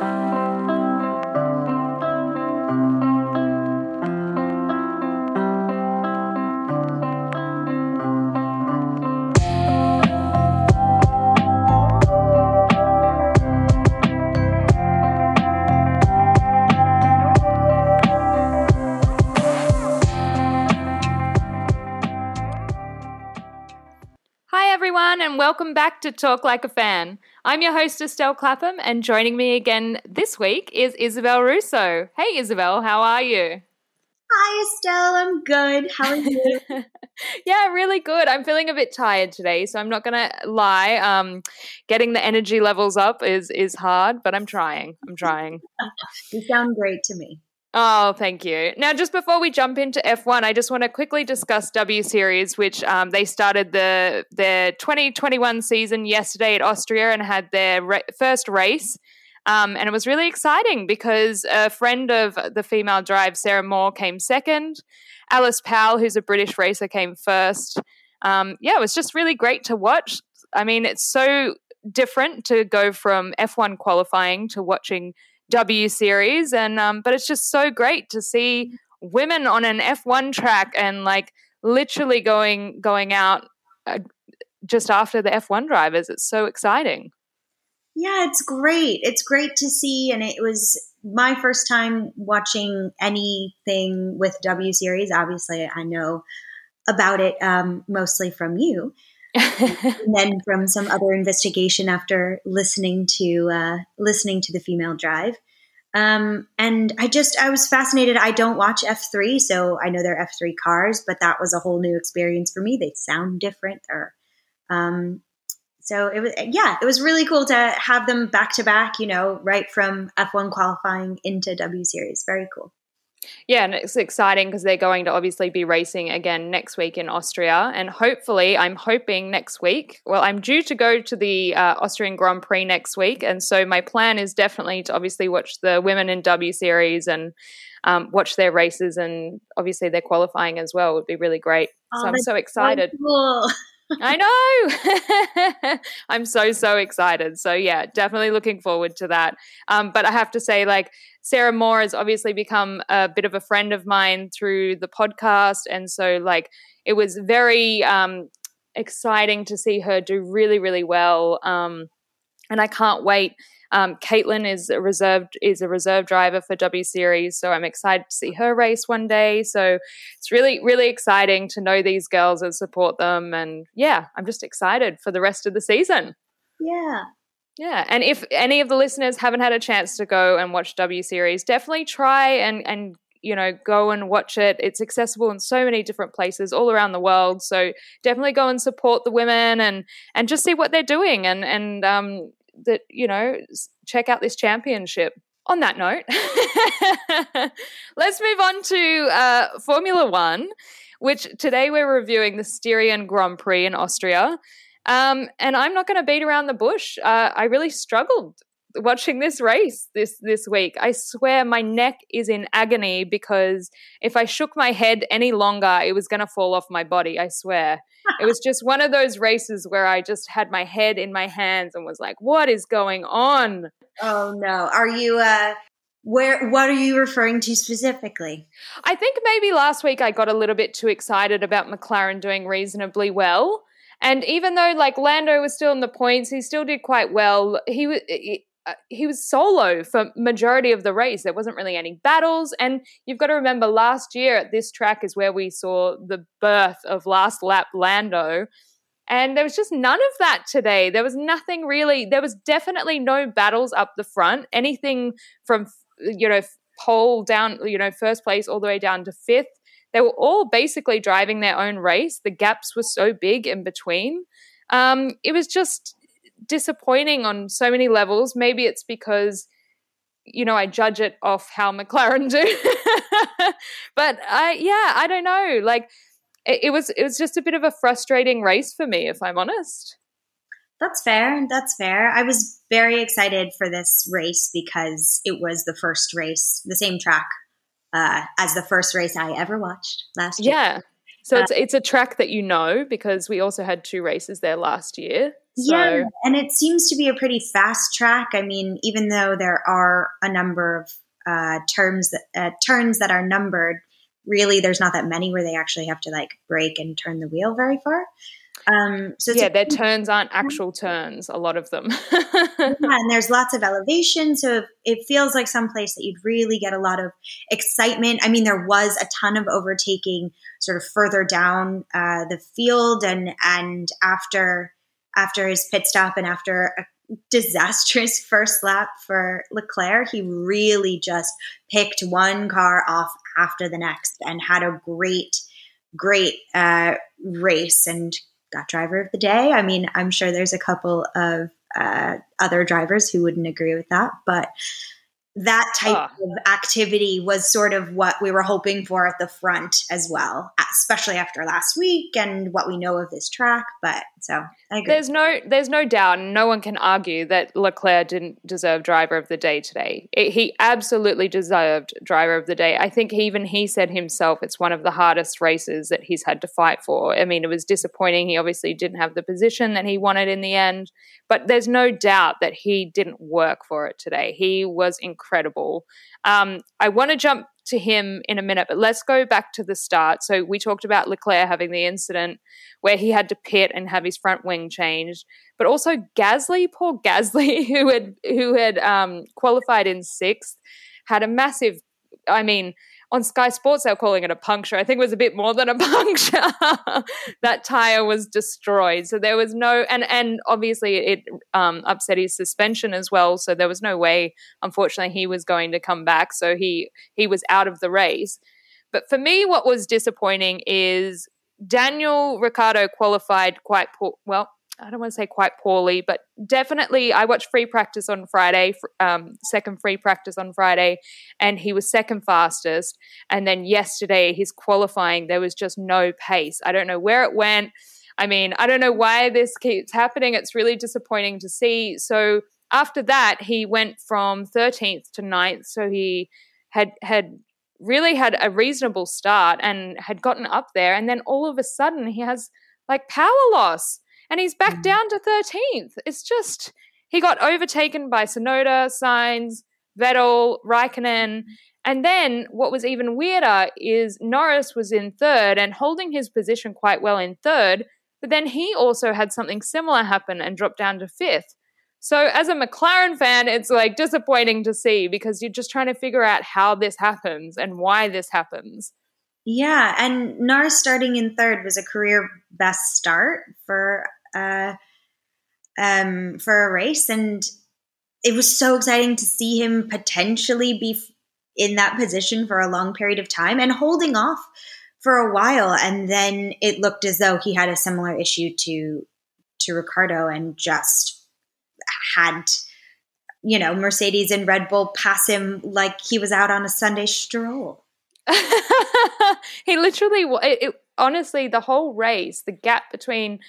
and welcome back to Talk Like a Fan. I'm your host, Estelle Clapham, and joining me again this week is Isabelle Russo. Hey, Isabelle, how are you? Hi, Estelle. I'm good. How are you? yeah, really good. I'm feeling a bit tired today, so I'm not going to lie. Um, getting the energy levels up is is hard, but I'm trying. I'm trying. you sound great to me. Oh, thank you. Now, just before we jump into F1, I just want to quickly discuss W Series, which um, they started the their 2021 season yesterday at Austria and had their ra- first race. Um, and it was really exciting because a friend of the female drive, Sarah Moore, came second. Alice Powell, who's a British racer, came first. Um, yeah, it was just really great to watch. I mean, it's so different to go from F1 qualifying to watching W series, and um, but it's just so great to see women on an F1 track and like literally going going out uh, just after the F1 drivers. It's so exciting. Yeah, it's great. It's great to see, and it was my first time watching anything with W series. Obviously, I know about it um, mostly from you. And then from some other investigation after listening to uh, listening to the female drive. Um, and I just I was fascinated. I don't watch F3, so I know they're F3 cars, but that was a whole new experience for me. They sound different. Or um, so it was yeah, it was really cool to have them back to back. You know, right from F1 qualifying into W Series. Very cool. Yeah, and it's exciting because they're going to obviously be racing again next week in Austria. And hopefully, I'm hoping next week. Well, I'm due to go to the uh, Austrian Grand Prix next week. And so my plan is definitely to obviously watch the women in W Series and um, watch their races and obviously their qualifying as well. Would be really great. Oh, so I'm so excited. Cool. I know. I'm so, so excited. So, yeah, definitely looking forward to that. Um, but I have to say, like, Sarah Moore has obviously become a bit of a friend of mine through the podcast. And so, like, it was very um, exciting to see her do really, really well. Um, and I can't wait um, Caitlin is a reserved is a reserve driver for W Series, so I'm excited to see her race one day. So it's really really exciting to know these girls and support them, and yeah, I'm just excited for the rest of the season. Yeah. Yeah, and if any of the listeners haven't had a chance to go and watch W Series, definitely try and and you know go and watch it. It's accessible in so many different places all around the world. So definitely go and support the women and and just see what they're doing and and um that you know check out this championship. On that note let's move on to uh, formula one which today we're reviewing the styrian grand prix in austria. Um, and i'm not going to beat around the bush. Uh, i really struggled watching this race this this week. I swear my neck is in agony because if I shook my head any longer, it was going to fall off my body. I swear. it was just one of those races where I just had my head in my hands and was like, "What is going on?" Oh no. Are you uh where what are you referring to specifically? I think maybe last week I got a little bit too excited about McLaren doing reasonably well. And even though like Lando was still in the points, he still did quite well. He was uh, he was solo for majority of the race. There wasn't really any battles, and you've got to remember last year at this track is where we saw the birth of last lap Lando. And there was just none of that today. There was nothing really. There was definitely no battles up the front. Anything from you know pole down, you know first place all the way down to fifth. They were all basically driving their own race. The gaps were so big in between. Um, it was just disappointing on so many levels. Maybe it's because you know I judge it off how McLaren do, but I yeah I don't know. Like it, it was it was just a bit of a frustrating race for me, if I'm honest. That's fair. That's fair. I was very excited for this race because it was the first race, the same track uh, as the first race I ever watched last year. Yeah. So it's it's a track that you know because we also had two races there last year. So. Yeah, and it seems to be a pretty fast track. I mean, even though there are a number of uh, terms that uh, turns that are numbered, really there's not that many where they actually have to like brake and turn the wheel very far. Um, so yeah, a- their turns aren't actual turns. A lot of them. yeah, and there's lots of elevation, so it feels like some place that you'd really get a lot of excitement. I mean, there was a ton of overtaking sort of further down uh, the field, and and after after his pit stop and after a disastrous first lap for Leclerc, he really just picked one car off after the next and had a great, great uh, race and got driver of the day. I mean, I'm sure there's a couple of uh, other drivers who wouldn't agree with that, but that type ah. of activity was sort of what we were hoping for at the front as well, especially after last week and what we know of this track. But so there's no there's no doubt, and no one can argue that Leclerc didn't deserve driver of the day today. It, he absolutely deserved driver of the day. I think even he said himself it's one of the hardest races that he's had to fight for. I mean, it was disappointing. He obviously didn't have the position that he wanted in the end, but there's no doubt that he didn't work for it today. He was incredible. Um, I want to jump to him in a minute, but let's go back to the start. So we talked about Leclerc having the incident where he had to pit and have his front wing changed, but also Gasly, poor Gasly, who had who had um, qualified in sixth, had a massive. I mean, on Sky Sports, they were calling it a puncture. I think it was a bit more than a puncture. that tire was destroyed. So there was no, and and obviously it um, upset his suspension as well. So there was no way, unfortunately, he was going to come back. So he he was out of the race. But for me, what was disappointing is Daniel Ricciardo qualified quite poor. Well, I don't want to say quite poorly, but definitely I watched free practice on Friday, um, second free practice on Friday, and he was second fastest. And then yesterday, his qualifying, there was just no pace. I don't know where it went. I mean, I don't know why this keeps happening. It's really disappointing to see. So after that, he went from 13th to 9th. So he had had really had a reasonable start and had gotten up there. And then all of a sudden, he has like power loss and he's back mm. down to 13th. It's just, he got overtaken by Tsunoda, Sainz, Vettel, Raikkonen. And then what was even weirder is Norris was in third and holding his position quite well in third, but then he also had something similar happen and dropped down to fifth. So as a McLaren fan, it's like disappointing to see because you're just trying to figure out how this happens and why this happens. Yeah, and Norris starting in third was a career best start for uh, um, for a race, and it was so exciting to see him potentially be in that position for a long period of time and holding off for a while. And then it looked as though he had a similar issue to to Ricciardo and just had you know Mercedes and Red Bull pass him like he was out on a Sunday stroll. he literally, it, it, honestly, the whole race, the gap between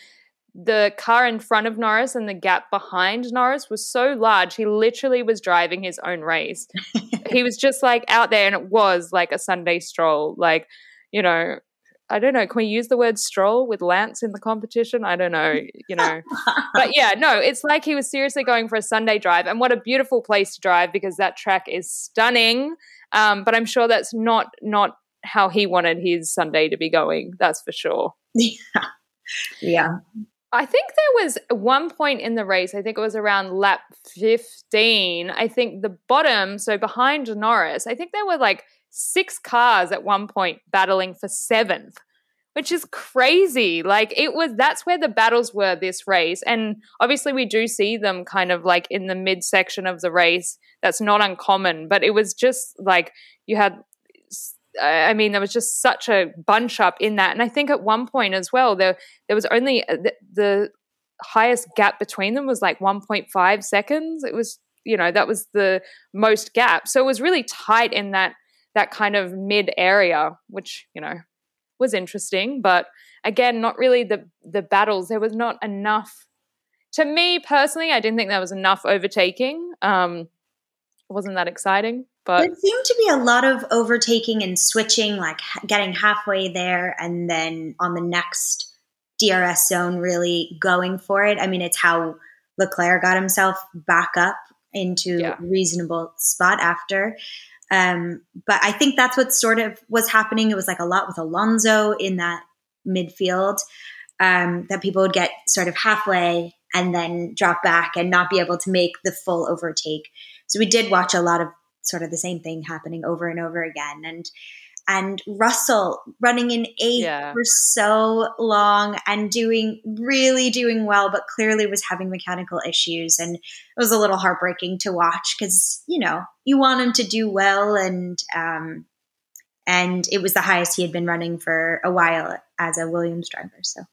the car in front of Norris and the gap behind Norris was so large. He literally was driving his own race. he was just like out there, and it was like a Sunday stroll. Like, you know, I don't know. Can we use the word stroll with Lance in the competition? I don't know, you know. but yeah, no, it's like he was seriously going for a Sunday drive. And what a beautiful place to drive because that track is stunning. Um, but I'm sure that's not not how he wanted his Sunday to be going. That's for sure. Yeah. Yeah. I think there was one point in the race, I think it was around lap 15. I think the bottom, so behind Norris, I think there were like six cars at one point battling for seventh, which is crazy. Like it was, that's where the battles were this race. And obviously, we do see them kind of like in the midsection of the race. That's not uncommon, but it was just like you had I mean, there was just such a bunch up in that. And I think at one point as well, there there was only uh, the, the highest gap between them was like 1.5 seconds. It was, you know, that was the most gap. So it was really tight in that that kind of mid area, which you know was interesting. But again, not really the the battles. There was not enough. To me personally, I didn't think there was enough overtaking. Um, wasn't that exciting. But there seemed to be a lot of overtaking and switching, like getting halfway there and then on the next DRS zone, really going for it. I mean, it's how Leclerc got himself back up into yeah. reasonable spot after. Um, but I think that's what sort of was happening. It was like a lot with Alonso in that midfield um, that people would get sort of halfway and then drop back and not be able to make the full overtake. So we did watch a lot of sort of the same thing happening over and over again. And and Russell running in eight yeah. for so long and doing really doing well, but clearly was having mechanical issues. And it was a little heartbreaking to watch because, you know, you want him to do well and um and it was the highest he had been running for a while as a Williams driver. So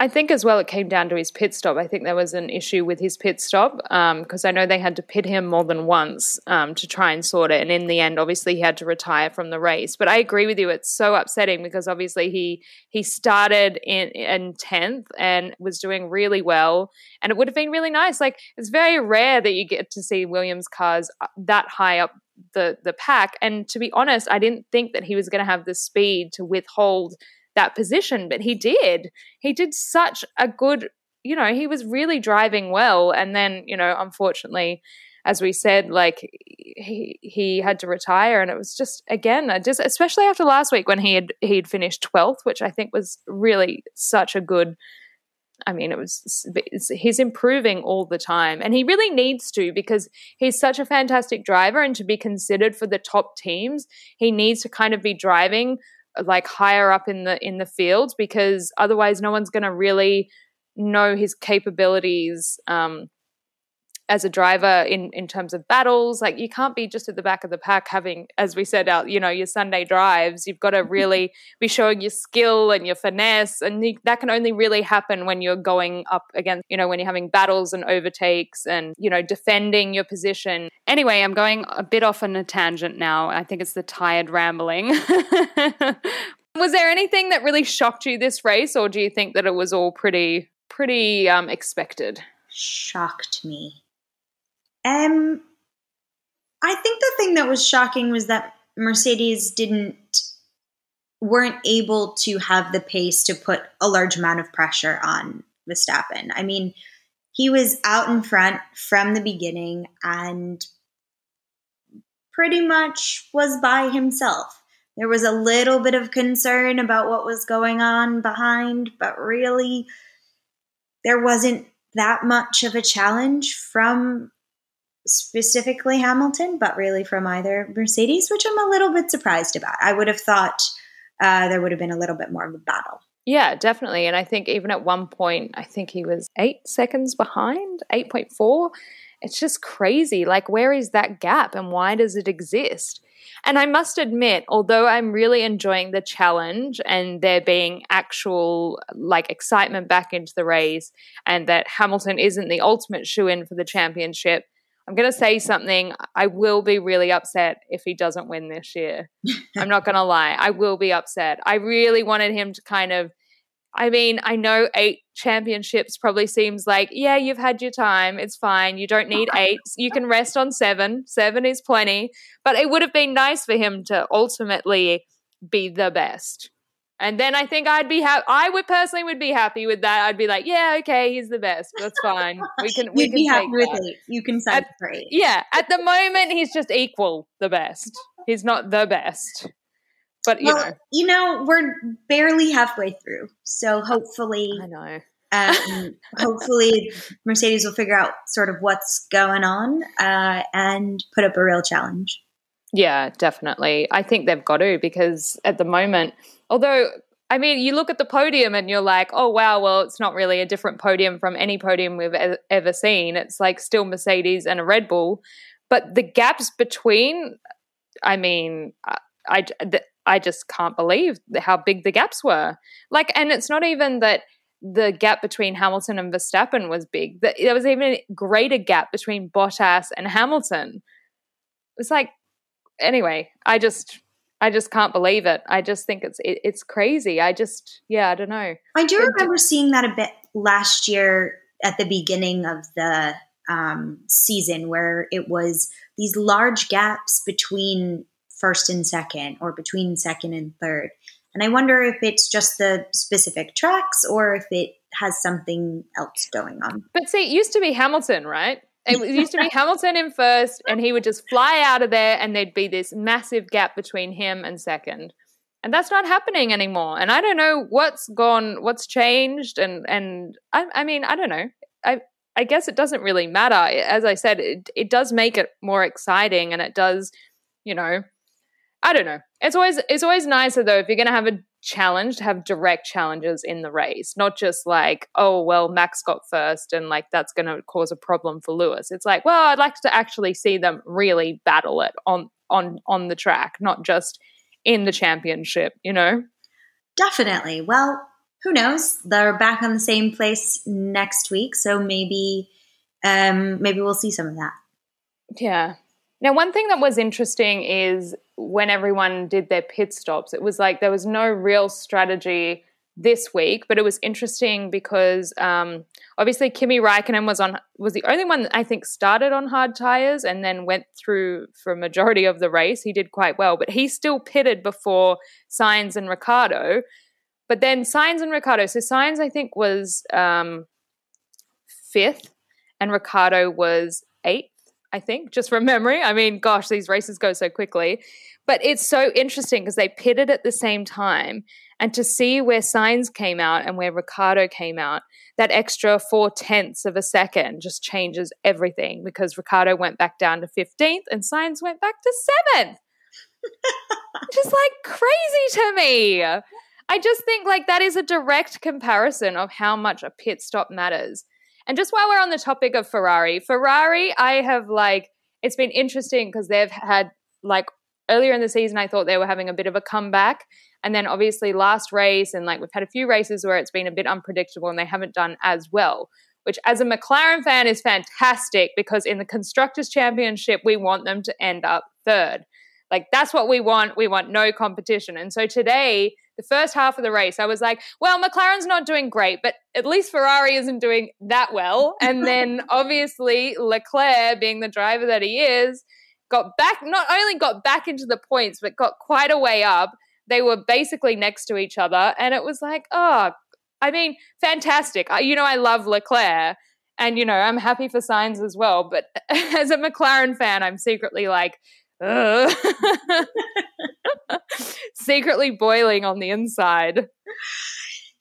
I think as well it came down to his pit stop. I think there was an issue with his pit stop because um, I know they had to pit him more than once um, to try and sort it. And in the end, obviously, he had to retire from the race. But I agree with you; it's so upsetting because obviously he he started in in tenth and was doing really well, and it would have been really nice. Like it's very rare that you get to see Williams cars uh, that high up the the pack. And to be honest, I didn't think that he was going to have the speed to withhold that position, but he did. He did such a good, you know, he was really driving well. And then, you know, unfortunately, as we said, like he he had to retire, and it was just again, just especially after last week when he had he'd finished twelfth, which I think was really such a good. I mean, it was he's improving all the time, and he really needs to because he's such a fantastic driver, and to be considered for the top teams, he needs to kind of be driving like higher up in the in the field because otherwise no one's going to really know his capabilities um, as a driver in in terms of battles like you can't be just at the back of the pack having as we said out you know your sunday drives. You've got to really be showing your skill and your finesse and you, that can only really happen when you're going up against you know when you're having battles and overtakes and you know defending your position. Anyway i'm going a bit off on a tangent now. I think it's the tired rambling. Was there anything that really shocked you this race or do you think that it was all pretty pretty um, expected? Shocked me um, I think the thing that was shocking was that Mercedes didn't weren't able to have the pace to put a large amount of pressure on Verstappen. I mean, he was out in front from the beginning and pretty much was by himself. There was a little bit of concern about what was going on behind, but really there wasn't that much of a challenge from specifically Hamilton, but really from either Mercedes, which I'm a little bit surprised about. I would have thought uh, there would have been a little bit more of a battle. Yeah, definitely. And I think even at one point, I think he was eight seconds behind, 8.4. It's just crazy. Like, where is that gap and why does it exist? And I must admit, although I'm really enjoying the challenge and there being actual like excitement back into the race and that Hamilton isn't the ultimate shoe in for the championship, I'm going to say something. I will be really upset if he doesn't win this year. I'm not going to lie. I will be upset. I really wanted him to kind of. I mean, I know eight championships probably seems like, yeah, you've had your time. It's fine. You don't need eight. You can rest on seven. Seven is plenty. But it would have been nice for him to ultimately be the best. And then I think I'd be happy. I would personally would be happy with that. I'd be like, yeah, okay, he's the best. That's fine. We can. we You'd can be happy with it. You can celebrate. Yeah, at the moment, he's just equal the best. He's not the best, but you well, know, you know, we're barely halfway through, so hopefully, I know. um, hopefully, Mercedes will figure out sort of what's going on uh, and put up a real challenge. Yeah, definitely. I think they've got to because at the moment Although, I mean, you look at the podium and you're like, oh, wow, well, it's not really a different podium from any podium we've e- ever seen. It's like still Mercedes and a Red Bull. But the gaps between, I mean, I, I, I just can't believe how big the gaps were. Like, and it's not even that the gap between Hamilton and Verstappen was big. There was even a greater gap between Bottas and Hamilton. It was like, anyway, I just I just can't believe it. I just think it's it, it's crazy. I just yeah, I don't know. I do remember seeing that a bit last year at the beginning of the um, season where it was these large gaps between first and second or between second and third. And I wonder if it's just the specific tracks or if it has something else going on. But see, it used to be Hamilton, right? It used to be Hamilton in first, and he would just fly out of there, and there'd be this massive gap between him and second. And that's not happening anymore. And I don't know what's gone, what's changed, and and I, I mean, I don't know. I I guess it doesn't really matter. As I said, it it does make it more exciting, and it does, you know, I don't know. It's always it's always nicer though if you're going to have a challenge to have direct challenges in the race, not just like oh well Max got first and like that's going to cause a problem for Lewis. It's like well I'd like to actually see them really battle it on on on the track, not just in the championship. You know. Definitely. Well, who knows? They're back on the same place next week, so maybe um maybe we'll see some of that. Yeah. Now, one thing that was interesting is when everyone did their pit stops, it was like there was no real strategy this week, but it was interesting because um, obviously Kimi Raikkonen was on was the only one that I think started on hard tires and then went through for majority of the race. He did quite well, but he still pitted before Sainz and Ricciardo. But then Sainz and Ricciardo, so Sainz I think was um, fifth, and Ricciardo was eighth. I think, just from memory. I mean, gosh, these races go so quickly. But it's so interesting because they pitted at the same time. And to see where Sainz came out and where Ricciardo came out, that extra four tenths of a second just changes everything because Ricciardo went back down to 15th and Sainz went back to 7th. just like crazy to me. I just think like that is a direct comparison of how much a pit stop matters. And just while we're on the topic of Ferrari, Ferrari, I have like, it's been interesting because they've had like earlier in the season, I thought they were having a bit of a comeback. And then obviously last race, and like we've had a few races where it's been a bit unpredictable and they haven't done as well, which as a McLaren fan is fantastic because in the Constructors' Championship, we want them to end up third. Like that's what we want. We want no competition. And so today, the first half of the race, I was like, well, McLaren's not doing great, but at least Ferrari isn't doing that well. And then obviously Leclerc, being the driver that he is, got back, not only got back into the points, but got quite a way up. They were basically next to each other. And it was like, oh, I mean, fantastic. You know, I love Leclerc. And, you know, I'm happy for Sainz as well. But as a McLaren fan, I'm secretly like, secretly boiling on the inside.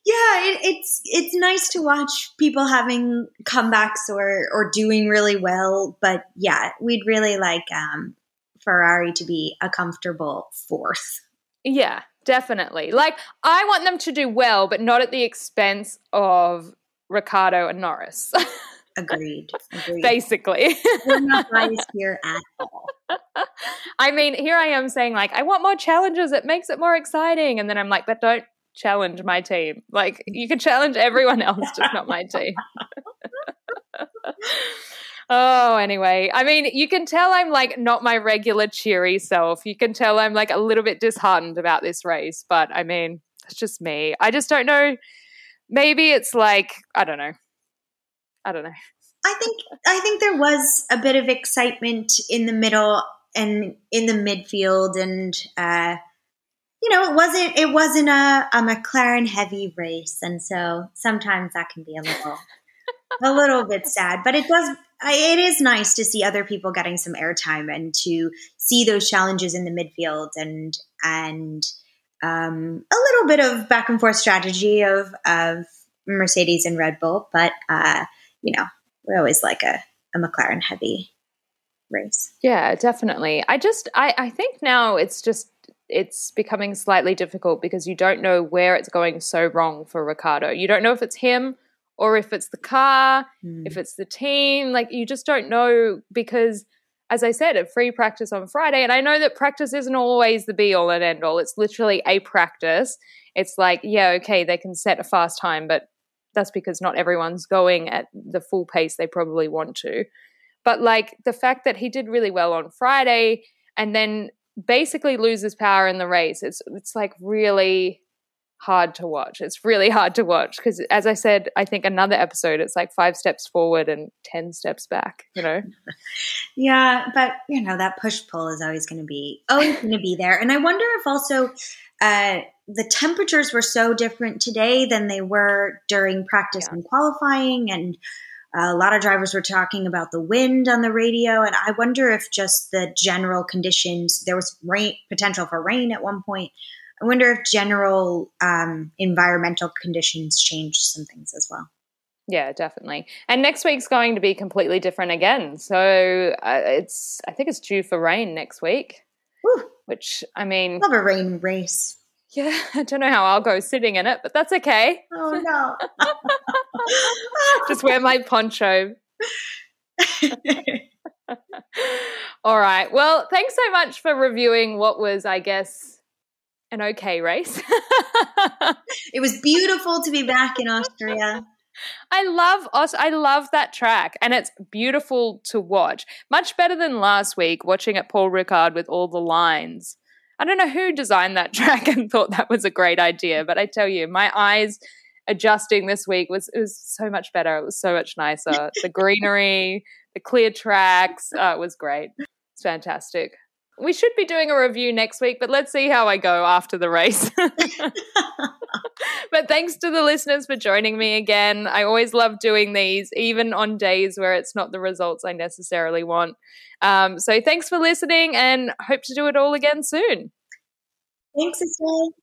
Yeah, it, it's it's nice to watch people having comebacks or or doing really well, but yeah, we'd really like um, Ferrari to be a comfortable fourth. Yeah, definitely. Like I want them to do well, but not at the expense of Ricciardo and Norris. Agreed. Agreed. Basically. We're not biased here at all. I mean, here I am saying, like, I want more challenges. It makes it more exciting. And then I'm like, but don't challenge my team. Like, you can challenge everyone else, just not my team. oh, anyway. I mean, you can tell I'm like not my regular cheery self. You can tell I'm like a little bit disheartened about this race. But I mean, it's just me. I just don't know. Maybe it's like, I don't know. I don't know. I think I think there was a bit of excitement in the middle and in the midfield, and uh, you know, it wasn't it wasn't a, a McLaren heavy race, and so sometimes that can be a little a little bit sad. But it does it is nice to see other people getting some airtime and to see those challenges in the midfield and and um, a little bit of back and forth strategy of of Mercedes and Red Bull, but. Uh, you know, we always like a, a McLaren heavy race. Yeah, definitely. I just, I, I think now it's just, it's becoming slightly difficult because you don't know where it's going so wrong for Ricciardo. You don't know if it's him or if it's the car, mm. if it's the team. Like, you just don't know because, as I said, a free practice on Friday. And I know that practice isn't always the be all and end all, it's literally a practice. It's like, yeah, okay, they can set a fast time, but that's because not everyone's going at the full pace they probably want to. But like the fact that he did really well on Friday and then basically loses power in the race, it's it's like really hard to watch. It's really hard to watch because, as I said, I think another episode, it's like five steps forward and 10 steps back, you know? yeah, but, you know, that push pull is always going to be, always going to be there. And I wonder if also, uh, the temperatures were so different today than they were during practice yeah. and qualifying and a lot of drivers were talking about the wind on the radio, and I wonder if just the general conditions. There was rain potential for rain at one point. I wonder if general um, environmental conditions change some things as well. Yeah, definitely. And next week's going to be completely different again. So uh, it's I think it's due for rain next week. Whew. Which I mean, love a rain race. Yeah, I don't know how I'll go sitting in it, but that's okay. Oh no. Just wear my poncho. All right. Well, thanks so much for reviewing what was, I guess, an okay race. it was beautiful to be back in Austria. I love us. I love that track, and it's beautiful to watch. Much better than last week watching at Paul Ricard with all the lines. I don't know who designed that track and thought that was a great idea, but I tell you, my eyes adjusting this week was it was so much better. It was so much nicer. the greenery, the clear tracks, uh, it was great. It's fantastic. We should be doing a review next week, but let's see how I go after the race. but thanks to the listeners for joining me again. I always love doing these, even on days where it's not the results I necessarily want. Um, so thanks for listening and hope to do it all again soon. Thanks, Estelle.